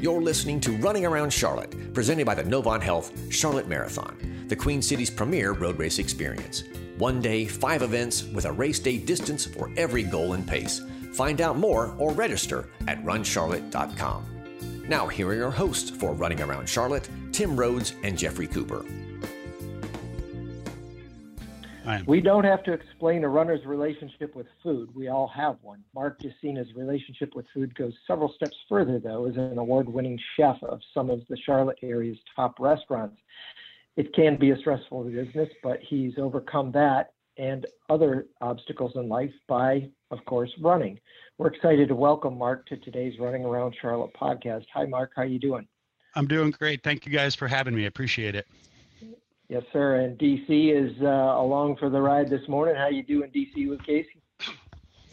You're listening to Running Around Charlotte, presented by the Novant Health Charlotte Marathon, the Queen City's premier road race experience. One day, five events with a race day distance for every goal and pace. Find out more or register at runcharlotte.com. Now, here are your hosts for Running Around Charlotte Tim Rhodes and Jeffrey Cooper. We don't have to explain a runner's relationship with food. We all have one. Mark Jacksina's relationship with food goes several steps further, though, as an award winning chef of some of the Charlotte area's top restaurants. It can be a stressful business, but he's overcome that and other obstacles in life by, of course, running. We're excited to welcome Mark to today's Running Around Charlotte podcast. Hi, Mark. How you doing? I'm doing great. Thank you guys for having me. I appreciate it. Yes, sir. And DC is uh, along for the ride this morning. How you doing, DC, with Casey?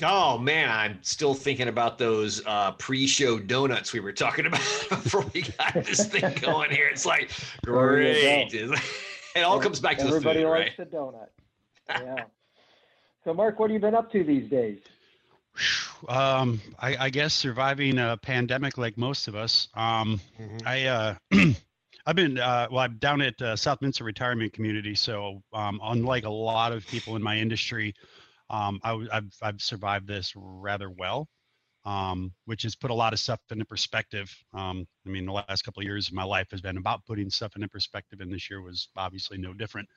Oh man, I'm still thinking about those uh, pre-show donuts we were talking about before we got this thing going here. It's like great. It all comes back to Everybody the food, likes right? the donut. Yeah. so, Mark, what have you been up to these days? Um, I, I guess surviving a pandemic like most of us. Um, Mhm. I uh, I've been uh, well. I'm down at uh, Southminster Retirement Community, so um, unlike a lot of people in my industry, um, I, w- I've I've survived this rather well, um, which has put a lot of stuff into perspective. Um, I mean, the last couple of years of my life has been about putting stuff into perspective, and this year was obviously no different.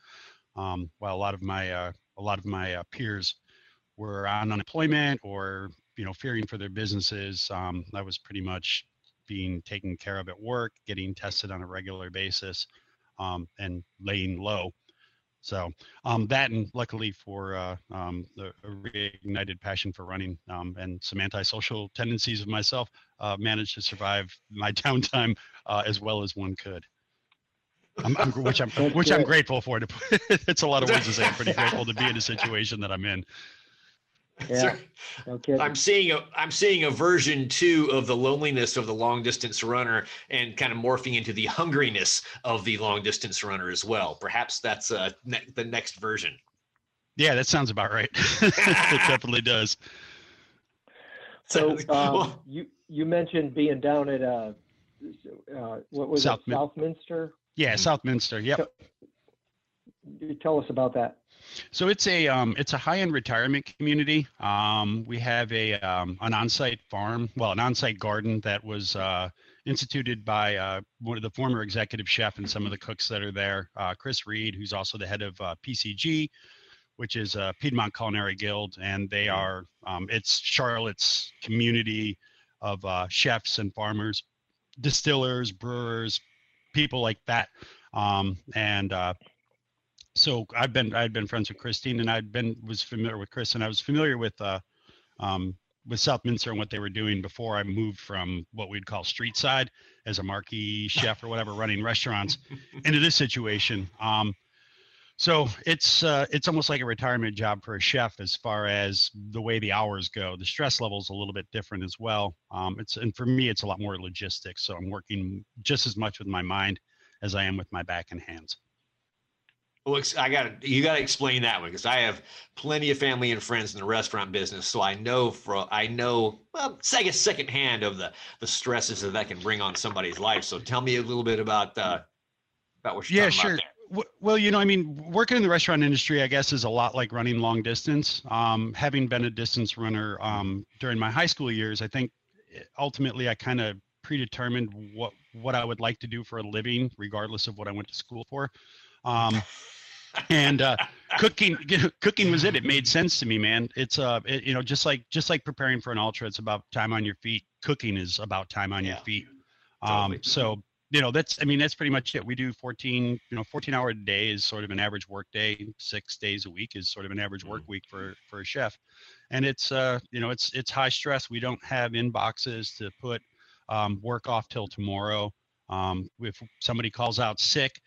Um, while a lot of my uh, a lot of my uh, peers were on unemployment or you know fearing for their businesses, um, I was pretty much being taken care of at work, getting tested on a regular basis, um, and laying low. So um, that, and luckily for uh, um, the reignited passion for running um, and some antisocial tendencies of myself, uh, managed to survive my downtime uh, as well as one could. I'm, I'm, which I'm which I'm grateful for. To it's a lot of words to say. I'm pretty grateful to be in a situation that I'm in. Yeah. Okay. I'm seeing a I'm seeing a version two of the loneliness of the long distance runner and kind of morphing into the hungriness of the long distance runner as well. Perhaps that's uh, ne- the next version. Yeah, that sounds about right. it definitely does. So, um, Well, you you mentioned being down at uh, uh what was South it, Min- Southminster? Yeah, Southminster. Yep. You tell us about that. So it's a um, it's a high-end retirement community. Um, we have a um, an on-site farm, well, an on-site garden that was uh, instituted by uh, one of the former executive chef and some of the cooks that are there, uh, Chris Reed, who's also the head of uh, PCG, which is uh, Piedmont Culinary Guild, and they are um, it's Charlotte's community of uh, chefs and farmers, distillers, brewers, people like that, um, and uh, so I've been I'd been friends with Christine and I'd been was familiar with Chris and I was familiar with uh um with Southminster and what they were doing before I moved from what we'd call street side as a marquee chef or whatever running restaurants into this situation. Um so it's uh, it's almost like a retirement job for a chef as far as the way the hours go. The stress level is a little bit different as well. Um, it's and for me it's a lot more logistics. So I'm working just as much with my mind as I am with my back and hands. Well, I got to you got to explain that one because I have plenty of family and friends in the restaurant business, so I know for I know well, second second hand of the the stresses that that can bring on somebody's life. So tell me a little bit about uh, about what you're Yeah, talking sure. Well, you know, I mean, working in the restaurant industry, I guess, is a lot like running long distance. Um, having been a distance runner um, during my high school years, I think eh, ultimately I kind of predetermined what what I would like to do for a living, regardless of what I went to school for. Um, and uh, cooking, cooking was it. It made sense to me, man. It's uh, it, you know, just like just like preparing for an ultra, it's about time on your feet. Cooking is about time on your Yeah, feet. totally. Um, so you know that's i mean that's pretty much it we do 14 you know 14 hour a day is sort of an average work day six days a week is sort of an average work week for for a chef and it's uh you know it's it's high stress we don't have inboxes to put um, work off till tomorrow um, if somebody calls out sick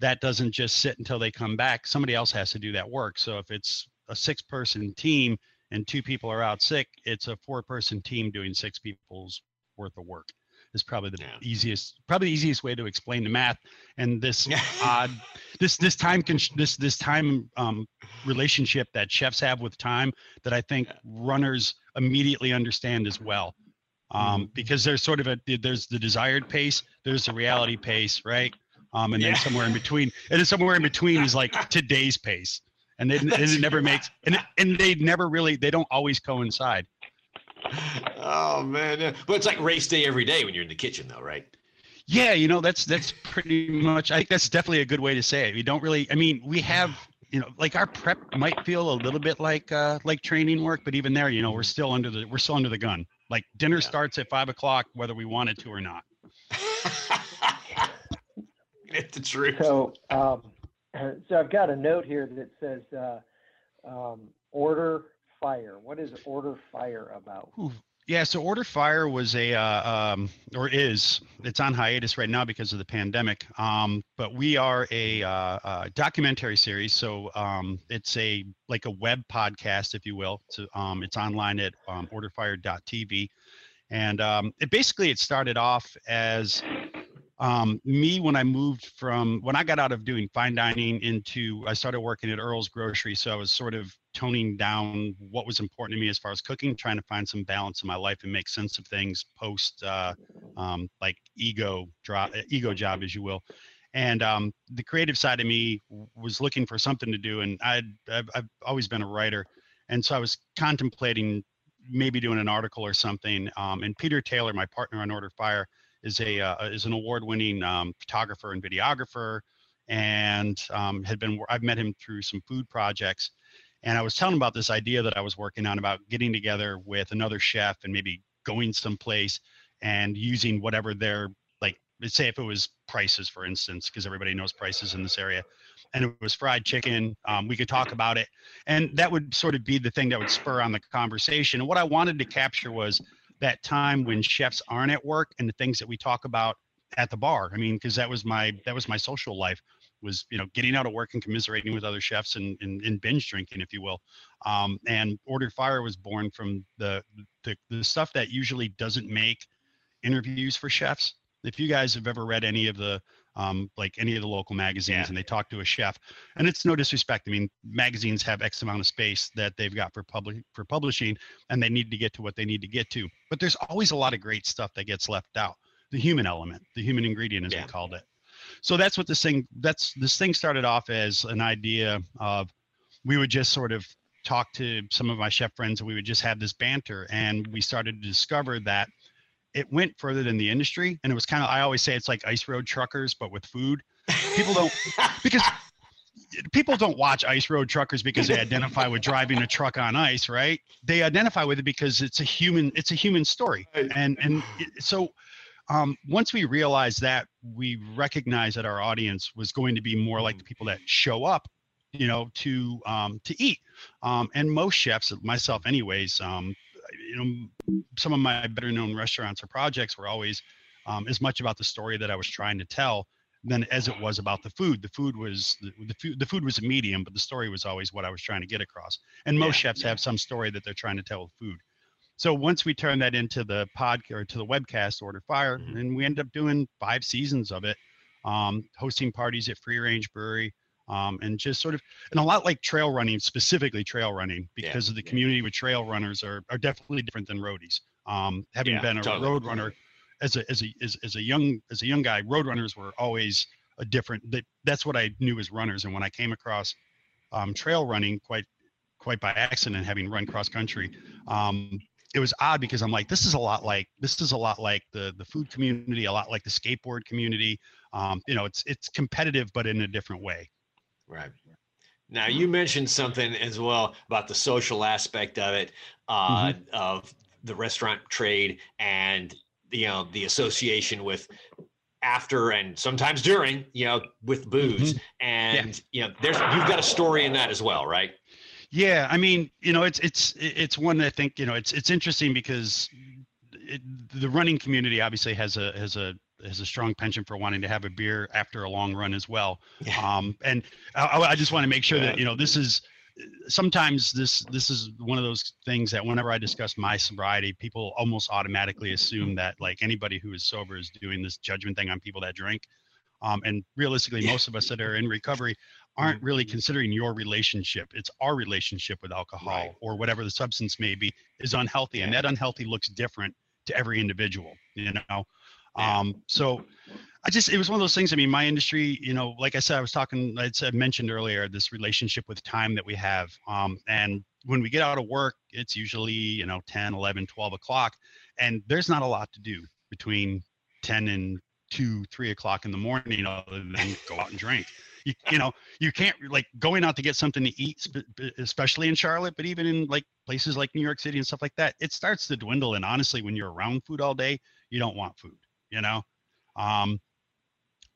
that doesn't just sit until they come back somebody else has to do that work so if it's a six person team and two people are out sick it's a four person team doing six people's worth of work is probably the Yeah. easiest probably the easiest way to explain the math and this odd this this time con- this this time um, relationship that chefs have with time that I think runners immediately understand as well. um, mm-hmm. because there's sort of a there's the desired pace, there's the reality pace, right? Um, and then yeah. somewhere in between, and then somewhere in between is like today's pace, and, then and it never makes and it, and they never really they don't always coincide. Oh man, but it's like race day every day when you're in the kitchen, though, right? Yeah, you know that's that's pretty much. I think that's definitely a good way to say it. We don't really. I mean, we have you know like our prep might feel a little bit like uh like training work but even there you know we're still under the we're still under the gun like dinner yeah. starts at five o'clock whether we want it to or not it's the truth so um so i've got a note here that says uh um order fire what is order fire about Ooh, yeah, so Order Fire was a uh, um, or is it's on hiatus right now because of the pandemic. Um, but we are a, uh, a documentary series, so um, it's a like a web podcast, if you will. So um, it's online at um, orderfire.tv, and um, it basically it started off as um, me when I moved from when I got out of doing fine dining into I started working at Earl's Grocery, so I was sort of toning down what was important to me as far as cooking, trying to find some balance in my life and make sense of things post uh, um, like ego drop, ego job, as you will. And um, the creative side of me was looking for something to do, and I'd, I've, I've always been a writer, and so I was contemplating maybe doing an article or something. Um, and Peter Taylor, my partner on Order Fire, is a uh, is an award-winning um, photographer and videographer, and um, had been I've met him through some food projects, and I was telling him about this idea that I was working on about getting together with another chef and maybe going someplace and using whatever their like let's say if it was prices for instance because everybody knows prices in this area and it was fried chicken um, we could talk about it and that would sort of be the thing that would spur on the conversation and what i wanted to capture was that time when chefs aren't at work and the things that we talk about at the bar. I mean because that was my that was my social life was you know getting out of work and commiserating with other chefs and, and, and binge drinking if you will. Um, and Order Fire was born from the, the the stuff that usually doesn't make interviews for chefs. If you guys have ever read any of the um, like any of the local magazines yeah. and they talk to a chef and it's no disrespect i mean magazines have x amount of space that they've got for public for publishing and they need to get to what they need to get to but there's always a lot of great stuff that gets left out the human element the human ingredient as yeah. we called it so that's what this thing that's this thing started off as an idea of we would just sort of talk to some of my chef friends and we would just have this banter and we started to discover that it went further than the industry and it was kind of i always say it's like ice road truckers but with food. People don't because people don't watch ice road truckers because they identify with driving a truck on ice right? They identify with it because it's a human it's a human story. And and so um, once we realized that, we recognized that our audience was going to be more like the people that show up, you know, to um, to eat. Um, and most chefs, myself, anyways, um, you know, some of my better known restaurants or projects were always um, as much about the story that I was trying to tell than as it was about the food. The food was the, the food. The food was a medium, but the story was always what I was trying to get across. And most yeah, chefs yeah. have some story that they're trying to tell with food. So once we turned that into the pod or to the webcast Order Fire, mm-hmm. and we ended up doing five seasons of it, um, hosting parties at Free Range Brewery, um, and just sort of and a lot like trail running, specifically trail running, because yeah, of the yeah. community with trail runners are are definitely different than roadies. Um, having yeah, been a totally. road runner as a as a as, as a young as a young guy, road runners were always a different. That that's what I knew as runners, and when I came across um, trail running, quite quite by accident, having run cross country, um, it was odd because I'm like, this is a lot like this is a lot like the the food community, a lot like the skateboard community. Um, you know, it's it's competitive, but in a different way. Right. Now you mentioned something as well about the social aspect of it, uh, mm-hmm. of the restaurant trade, and you know the association with after and sometimes during, you know, with booze, mm-hmm. and yeah. you know, there's you've got a story in that as well, right? Yeah, I mean, you know, it's it's it's one that I think you know it's it's interesting because it, the running community obviously has a has a has a strong penchant for wanting to have a beer after a long run as well. Yeah. Um, and I, I just want to make sure yeah. that you know this is sometimes this this is one of those things that whenever I discuss my sobriety, people almost automatically assume that like anybody who is sober is doing this judgment thing on people that drink. Um, and realistically, yeah. most of us that are in recovery aren't really mm-hmm. considering your relationship. It's our relationship with alcohol right. or whatever the substance may be is unhealthy. Yeah. And that unhealthy looks different to every individual you know um so I just it was one of those things. I mean, my industry, you know, like I said, I was talking, I said mentioned earlier, this relationship with time that we have. Um, and when we get out of work, it's usually, you know, 10, 11, 12 o'clock. And there's not a lot to do between 10 and 2, 3 o'clock in the morning other than go out and drink. You, you know, you can't like going out to get something to eat, especially in Charlotte, but even in like places like New York City and stuff like that, it starts to dwindle. And honestly, when you're around food all day, you don't want food, you know? Um,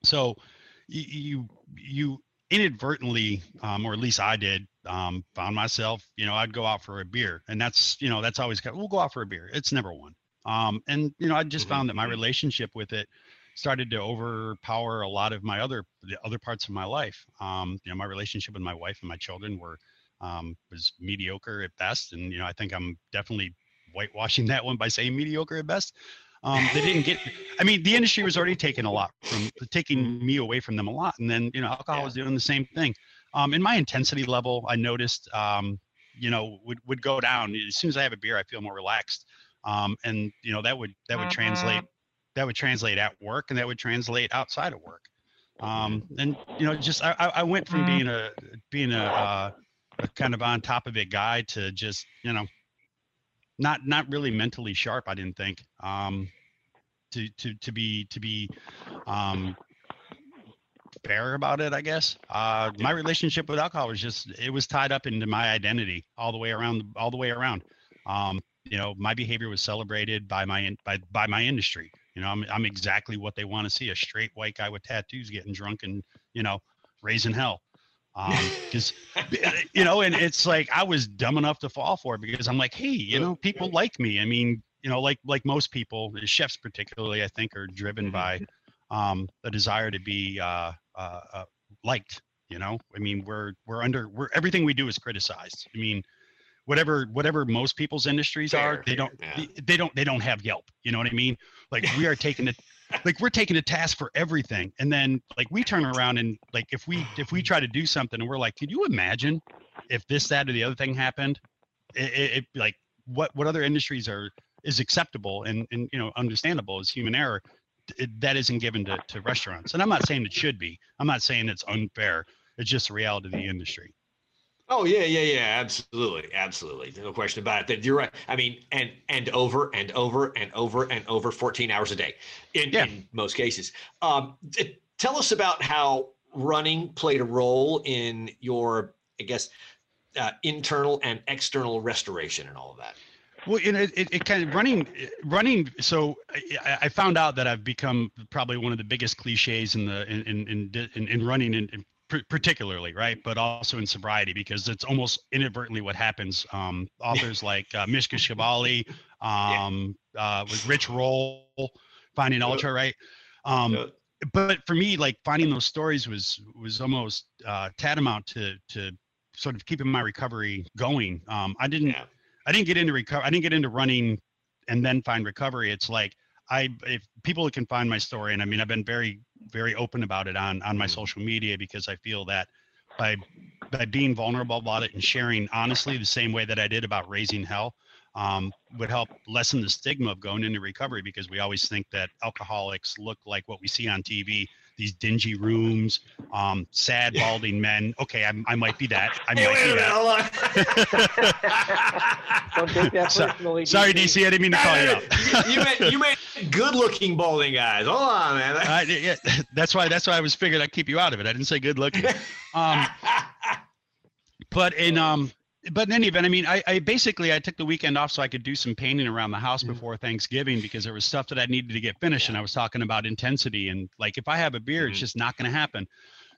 so you you inadvertently, um, or at least I did, um, found myself, you know, I'd go out for a beer, and that's you know that's always we'll go out for a beer. It's never one. Um, and you know, I just mm-hmm. found that my mm-hmm. relationship with it started to overpower a lot of my other the other parts of my life. Um, you know, my relationship with my wife and my children were um, was mediocre at best, and you know, I think I'm definitely whitewashing that one by saying mediocre at best. Um, they didn't get. I mean, the industry was already taking a lot from taking me away from them a lot, and then you know, alcohol yeah. was doing the same thing. Um, in my intensity level, I noticed, um, you know, would would go down as soon as I have a beer. I feel more relaxed, um, and you know that would that would translate uh-huh. that would translate at work, and that would translate outside of work. Um, and you know, just I, I went from being a being a, uh, a kind of on top of it guy to just you know not not really mentally sharp. I didn't think um, to to to be to be um, fair about it. I guess uh, my relationship with alcohol was just it was tied up into my identity all the way around all the way around. Um, you know, my behavior was celebrated by my by by my industry. You know, I'm I'm exactly what they want to see: a straight white guy with tattoos getting drunk and you know raising hell because um, you know and it's like i was dumb enough to fall for it because i'm like hey you know people like me. I mean you know like like most people chefs particularly i think are driven mm-hmm. by um a desire to be uh, uh, uh liked you know? I mean we're we're under we're everything we do is criticized. I mean whatever whatever most people's industries Fair, are they don't yeah. they, they, don't they don't have yelp you know what i mean? Like we are taking it like we're taking a task for everything and then like we turn around and like if we if we try to do something and we're like could you imagine if this that or the other thing happened? It, it, it like what what other industries are is acceptable and and you know understandable as human error it, that isn't given to, to restaurants. And i'm not saying it should be. I'm not saying it's unfair. It's just the reality of the industry Oh yeah, yeah, yeah, absolutely, absolutely. No question about it. That you're right. I mean, and and over and over and over and over, 14 hours a day, in, yeah. in most cases. Um, tell us about how running played a role in your, I guess, uh, internal and external restoration and all of that. Well, you know, it, it, kind of running, running. So I, I, found out that I've become probably one of the biggest cliches in the in in in, in running in, particularly right but also in sobriety because it's almost inadvertently what happens um, authors like uh, mishka shubaly um, yeah. uh, with rich roll finding ultra right? Um, but for me like finding those stories was was almost uh, tantamount to to sort of keeping my recovery going. Um, i didn't yeah. i didn't get into recover i didn't get into running and then find recovery. It's like I if people can find my story, and I mean I've been very very open about it on on my mm-hmm. social media because I feel that by by being vulnerable about it and sharing honestly the same way that I did about raising hell um, would help lessen the stigma of going into recovery because we always think that alcoholics look like what we see on TV these dingy rooms, um, sad balding men. Okay, I, I might be that. I might be that. Don't take that personally. Sorry, DC. I didn't mean to call you out. you meant you meant good-looking balding guys. Hold on, man. I, yeah, that's why that's why I was figured I'd keep you out of it. I didn't say good-looking. Um, but in um but in any event, I mean, I, I, basically I took the weekend off so I could do some painting around the house mm-hmm. before Thanksgiving because there was stuff that I needed to get finished, and I was talking about intensity and like if I have a beer, mm-hmm. it's just not going to happen.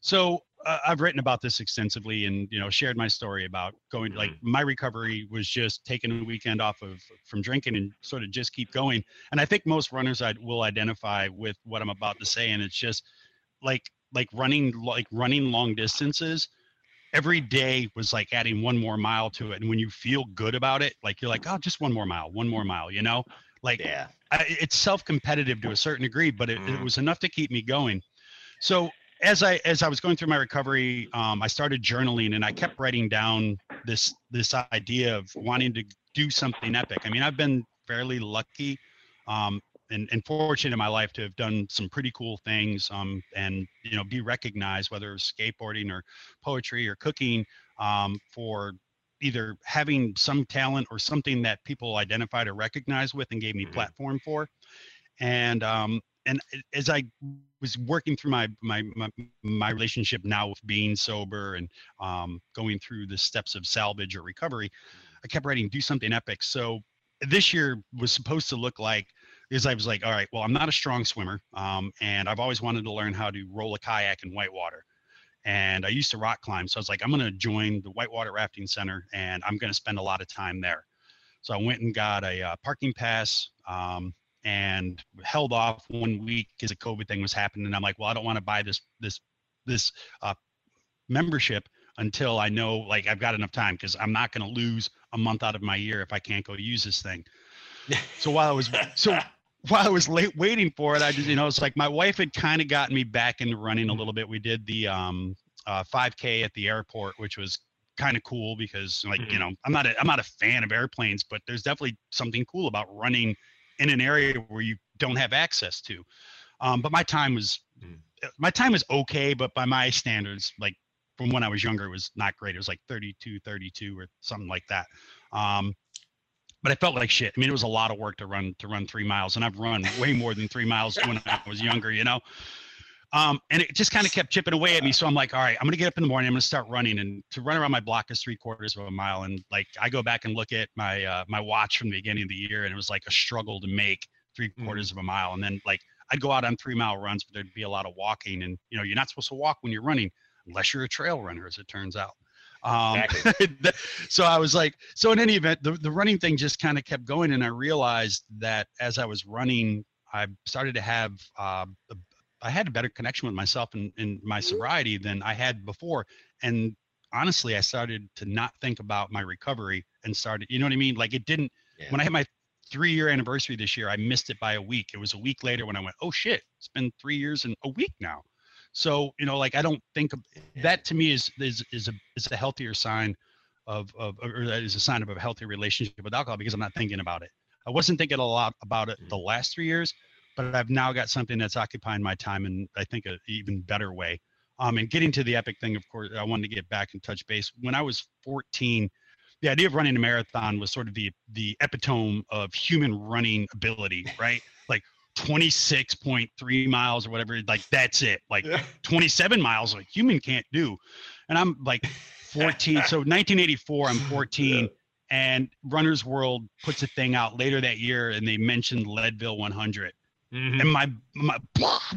So uh, I've written about this extensively and you know shared my story about going mm-hmm. like my recovery was just taking a weekend off of from drinking and sort of just keep going. And I think most runners I will identify with what I'm about to say, and it's just like like running like running long distances every day was like adding one more mile to it. And when you feel good about it, like you're like, oh, just one more mile, one more mile, you know? Like yeah. I, it's self-competitive to a certain degree, but it, mm. it, mm-hmm. was enough to keep me going. So as I as I was going through my recovery, um, I started journaling and I kept writing down this this idea of wanting to do something epic. I mean, I've been fairly lucky um, and, and fortunate in my life to have done some pretty cool things um, and you know be recognized whether it's skateboarding or poetry or cooking um, for either having some talent or something that people identified or recognized with and gave me mm-hmm. platform for and um, and as I was working through my my my, my relationship now with being sober and um, going through the steps of salvage or recovery, I kept writing do something epic. So this year was supposed to look like is I was like, all right, well, I'm not a strong swimmer, um, and I've always wanted to learn how to roll a kayak in whitewater. And I used to rock climb, so I was like, I'm going to join the Whitewater Rafting Center, and I'm going to spend a lot of time there. So I went and got a uh, parking pass. Um, and held off one week because the COVID thing was happening. And I'm like, well, I don't want to buy this this this uh, membership until I know like I've got enough time because I'm not going to lose a month out of my year if I can't go use this thing. so while I was so while I was late waiting for it, I just you know it's like my wife had kind of gotten me back into running a little bit. We did the um uh, 5K at the airport, which was kind of cool because like mm-hmm. you know I'm not a, I'm not a fan of airplanes, but there's definitely something cool about running in an area where you don't have access to. Um, but my time was mm. my time was okay, but by my standards, like from when I was younger, it was not great. It was like 32, 32 or something like that. Um, but I felt like shit. I mean, it was a lot of work to run to run three miles, and I've run way more than three miles when I was younger, you know. Um, and it just kind of kept chipping away at me. So I'm like, all right, I'm gonna get up in the morning. I'm gonna start running, and to run around my block is three quarters of a mile. And like, I go back and look at my uh, my watch from the beginning of the year, and it was like a struggle to make three mm. quarters of a mile. And then like, I'd go out on three mile runs, but there'd be a lot of walking, and you know, you're not supposed to walk when you're running unless you're a trail runner, as it turns out. Um, exactly. so I was like, so in any event, the, the running thing just kind of kept going. And I realized that as I was running, I started to have uh, a, I had a better connection with myself and in, in my mm-hmm. sobriety than I had before. And honestly, I started to not think about my recovery and started, you know what I mean? Like it didn't, yeah. when I had my three year anniversary this year, I missed it by a week. It was a week later when I went, oh shit, it's been three years and a week now. So, you know, like I don't think that to me is, is, is a, is a healthier sign of, of, or that is a sign of a healthy relationship with alcohol because I'm not thinking about it. I wasn't thinking a lot about it the last three years, but I've now got something that's occupying my time in I think an even better way. Um, and getting to the epic thing, of course, I wanted to get back and touch base. When I was 14, the idea of running a marathon was sort of the the epitome of human running ability, right? Like 26.3 miles or whatever. Like that's it. Like yeah. 27 miles, a human can't do. And I'm like 14. so 1984, I'm 14. Yeah. And Runner's World puts a thing out later that year, and they mentioned Leadville 100 Mm-hmm. And my, my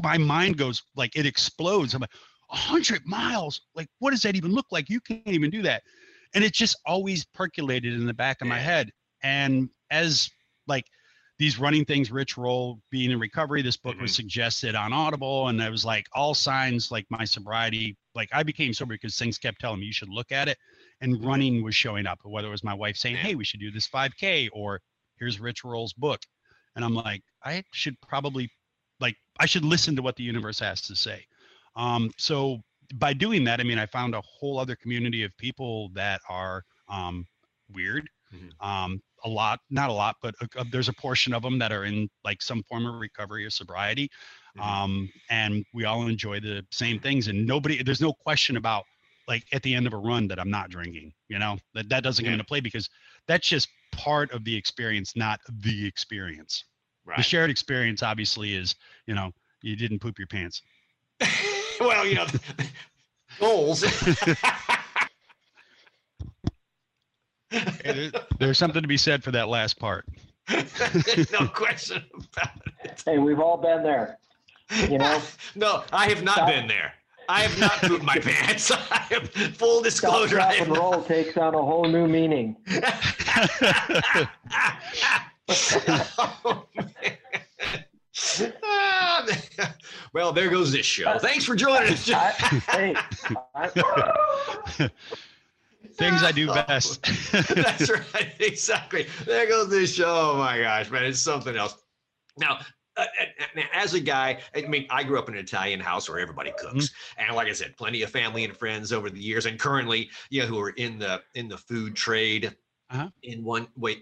my mind goes like it explodes. I'm like, hundred miles? Like, what does that even look like? You can't even do that. And it just always percolated in the back of my head. And as like these running things, Rich Roll being in recovery, this book mm-hmm. was suggested on Audible, and I was like, all signs like my sobriety, like I became sober because things kept telling me you should look at it, and mm-hmm. running was showing up. Whether it was my wife saying, "Hey, we should do this 5K," or here's Rich Roll's book, and I'm like, I should probably like I should listen to what the universe has to say. Um, so by doing that, I mean I found a whole other community of people that are um, weird. Mm-hmm. Um, a lot, not a lot, but a, a, there's a portion of them that are in like some form of recovery or sobriety, mm-hmm. um, and we all enjoy the same things. And nobody, there's no question about like at the end of a run that I'm not drinking. You know that that doesn't yeah. come into play because that's just part of the experience, not the experience. Right. The shared experience obviously is, you know, you didn't poop your pants. well, you know, goals. there's something to be said for that last part. no question about it. Hey, we've all been there. You know? no, I have not Stop. been there. I have not pooped my pants. I have full disclosure. Stop, and roll takes on a whole new meaning. oh, well, there goes this show. Thanks for joining us. hey, Things I do best. That's right. Exactly. There goes this show. Oh my gosh, man. It's something else. Now, uh, uh, uh, as a guy, I mean, I grew up in an Italian house where everybody cooks, mm-hmm. and like I said, plenty of family and friends over the years, and currently, you know, who are in the in the food trade. Uh-huh. In one way,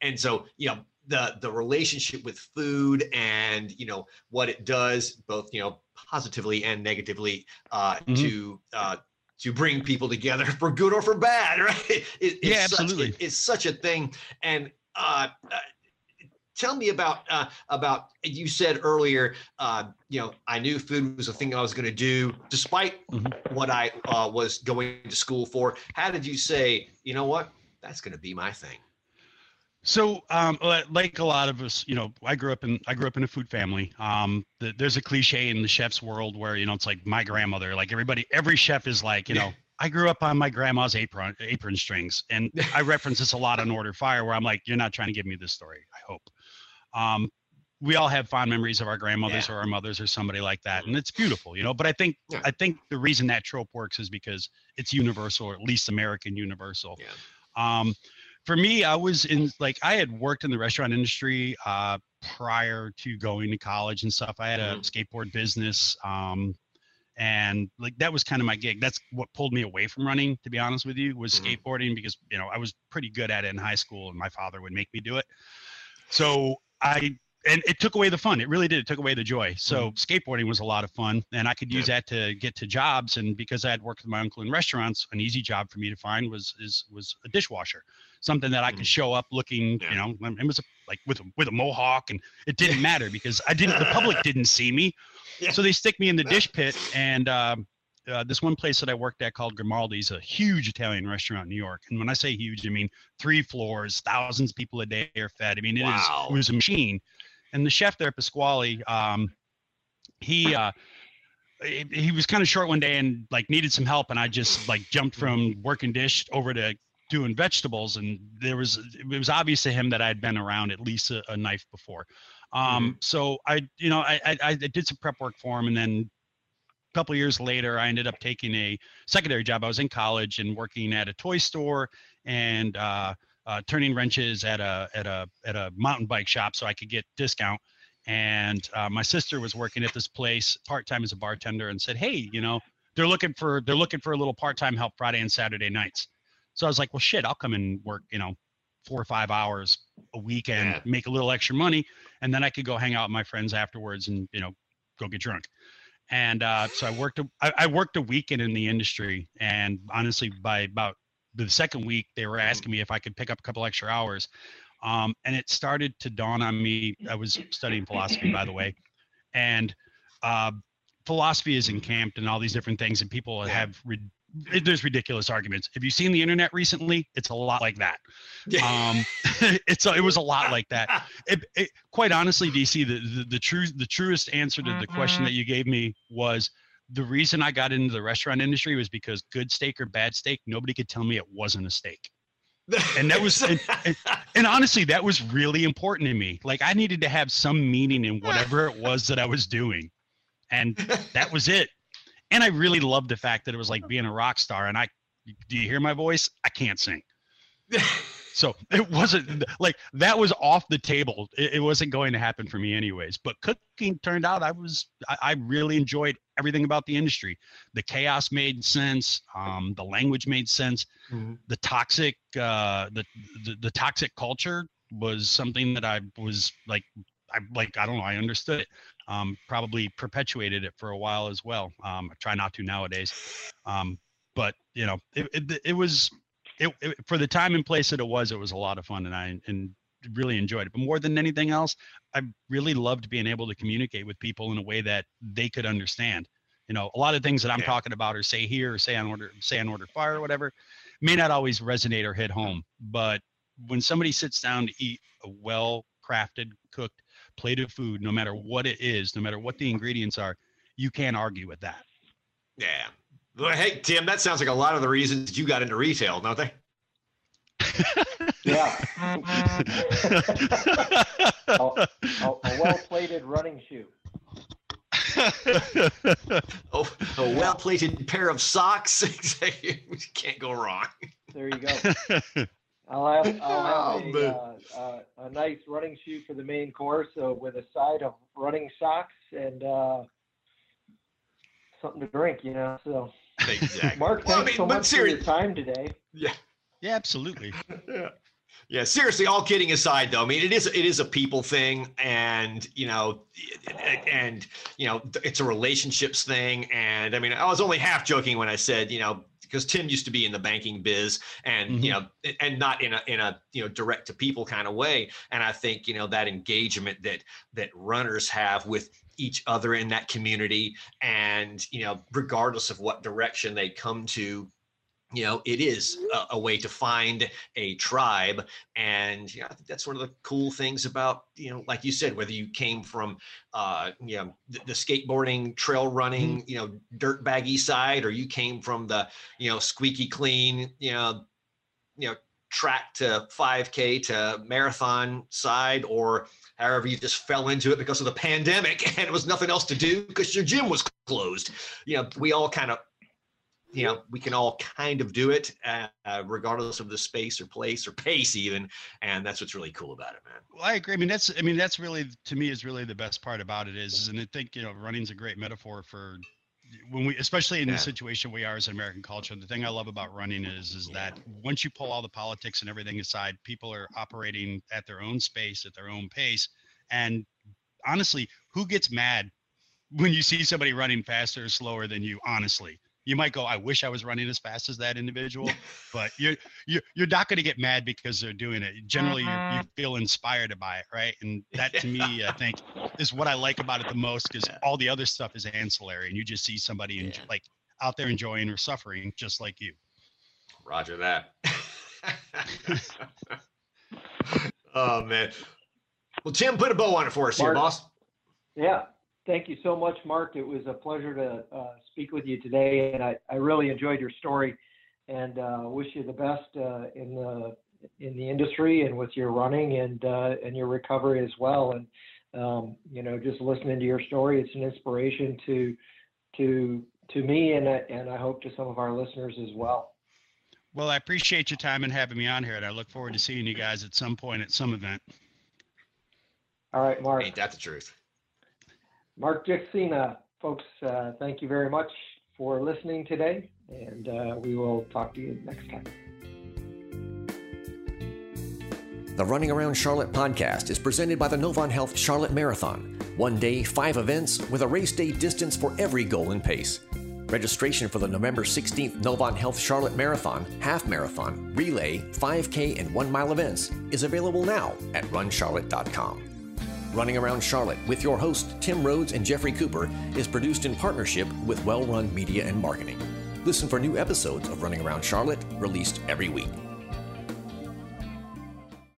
and so you know, the the relationship with food and you know what it does both you know positively and negatively uh, mm-hmm. to uh, to bring people together for good or for bad, right? It, it's yeah, absolutely. Such, it, it's such a thing. And uh, uh, tell me about uh, about you said earlier. Uh, you know, I knew food was a thing I was going to do, despite mm-hmm. what I uh, was going to school for. How did you say? You know what? That's going to be my thing. So, um, like a lot of us, you know, I grew up in I grew up in a food family. Um, the, there's a cliche in the chef's world where you know it's like my grandmother, like everybody, every chef is like, you know, I grew up on my grandma's apron apron strings, and I reference this a lot on Order Fire, where I'm like, you're not trying to give me this story. I hope. Um, we all have fond memories of our grandmothers yeah. or our mothers or somebody like that, and it's beautiful, you know. But I think yeah. I think the reason that trope works is because it's universal, or at least American universal. Yeah. Um, for me, I was in like I had worked in the restaurant industry uh, prior to going to college and stuff. I had a mm-hmm. skateboard business, um, and like that was kind of my gig. That's what pulled me away from running. To be honest with you, was mm-hmm. skateboarding because you know I was pretty good at it in high school, and my father would make me do it. So I and it took away the fun. It really did. It took away the joy. So mm-hmm. skateboarding was a lot of fun, and I could use yeah. that to get to jobs. And because I had worked with my uncle in restaurants, an easy job for me to find was is was a dishwasher, something that I could mm-hmm. show up looking, yeah. you know, it was like with a, with a mohawk, and it didn't matter because I didn't. The public didn't see me, yeah. so they stick me in the dish pit. And um, uh, this one place that I worked at called Grimaldi's, a huge Italian restaurant in New York. And when I say huge, I mean three floors, thousands of people a day are fed. I mean, it wow. is it was a machine and the chef there, Pasquale, um, he uh, he was kind of short one day and like needed some help, and I just like jumped from working dish over to doing vegetables, and there was it was obvious to him that I'd been around at least a, a knife before. Um, mm-hmm. So I, you know, I, I, I did some prep work for him, and then a couple years later, I ended up taking a secondary job. I was in college and working at a toy store and uh, uh, turning wrenches at a at a at a mountain bike shop so I could get discount. And uh, my sister was working at this place part time as a bartender and said, "Hey, you know, they're looking for they're looking for a little part time help Friday and Saturday nights." So I was like, "Well, shit, I'll come and work, you know, four or five hours a weekend, yeah. make a little extra money, and then I could go hang out with my friends afterwards and you know go get drunk." And uh, so I worked a, I, I worked a weekend in the industry, and honestly, by about the second week they were mm-hmm. asking me if I could pick up a couple extra hours. Um, and it started to dawn on me. I was studying philosophy, by the way, and uh, philosophy is encamped and all these different things, and people have re- there's ridiculous arguments. Have you seen the internet recently? It's a lot like that. Um, it's a, it was a lot like that. It, it, quite honestly, DC, the, the the true the truest answer to the question mm-hmm. that you gave me was the reason I got into the restaurant industry was because good steak or bad steak, nobody could tell me it wasn't a steak. and that was and, and, and, honestly that was really important to me like i needed to have some meaning in whatever it was that i was doing and that was it and i really loved the fact that it was like being a rock star and i do you hear my voice i can't sing so it wasn't like that was off the table. It, it, wasn't going to happen for me anyways. But cooking turned out I was I, I really enjoyed everything about the industry. The chaos made sense. Um, the language made sense. Mm-hmm. The toxic uh, the, the the toxic culture was something that I was like I like I don't know I understood it. Um, probably perpetuated it for a while as well. Um, I try not to nowadays. Um, but you know, it, it, it was it, it, for the time and place that it was, it was a lot of fun, and I and really enjoyed it. But more than anything else, I really loved being able to communicate with people in a way that they could understand. You know, a lot of things that I'm yeah. talking about or say here or say on order say on order fire or whatever may not always resonate or hit home. But when somebody sits down to eat a well crafted, cooked plate of food, no matter what it is, no matter what the ingredients are, you can't argue with that. Yeah, well, hey, Tim, that sounds like a lot of the reasons you got into retail, don't they? yeah. a, a, a well-plated running shoe. oh, a well-plated pair of socks. Can't go wrong. There you go. I'll have, I'll have oh, a, uh, uh, a nice running shoe for the main course uh, with a side of running socks and uh, something to drink, you know. So Exactly. Mark, well, thanks I mean, so much seriously. for your time today. Yeah. Yeah, absolutely. yeah. Yeah, seriously, all kidding aside though, I mean it is it is a people thing and you know and you know it's a relationships thing and I mean I was only half joking when I said, you know, because Tim used to be in the banking biz and mm-hmm. you know and not in a in a you know direct to people kind of way and I think you know that engagement that that runners have with each other in that community and you know regardless of what direction they come to you know it is a, a, way to find a tribe. And you know, i think that's one of the cool things about you know like you said whether you came from uh you know the, the skateboarding trail running mm-hmm. you know dirt baggy side or you came from the you know squeaky clean you know you know track to 5k to marathon side or however you just fell into it because of the pandemic and it was nothing else to do because your gym was closed. You know we all kind of you know we can all kind of do it uh, regardless of the space or place or pace even and that's what's really cool about it man. Well i agree. I mean that's i mean that's really to me is really the best part about it is and i think you know running's a great metaphor for when we especially in yeah. the situation we are as an american culture the thing i love about running is is that once you pull all the politics and everything aside people are operating at their own space at their own pace and honestly who gets mad when you see somebody running faster or slower than you honestly you might go, I wish I was running as fast as that individual, but you're you're you're not going to get mad because they're doing it. Generally, mm-hmm. you feel inspired by it, right? And that to me, I think, is what I like about it the most because all the other stuff is ancillary, and you just see somebody yeah. like out there enjoying or suffering just like you. Roger that. oh man. Well, Tim, put a bow on it for us Mark, here, boss. Yeah, thank you so much, Mark. It was a pleasure to uh, speak with you today, and I, I really enjoyed your story, and uh, wish you the best uh, in the in the industry and with your running and uh, and your recovery as well. And um, you know, just listening to your story, it's an inspiration to to to me, and and I hope to some of our listeners as well. Well, I appreciate your time and having me on here, and I look forward to seeing you guys at some point at some event. All right, Mark. Ain't that the truth? Mark Jacksina, folks, uh, thank you very much for listening today, and uh, we will talk to you next time. The Running Around Charlotte podcast is presented by the Novant Health Charlotte Marathon. One day, five events with a race day distance for every goal and pace. Registration for the November 16th Novant Health Charlotte Marathon, Half Marathon, Relay, 5K, and 1 mile events is available now at runcharlotte.com. Running Around Charlotte with your hosts Tim Rhodes and Jeffrey Cooper is produced in partnership with Well Run Media and Marketing. Listen for new episodes of Running Around Charlotte released every week.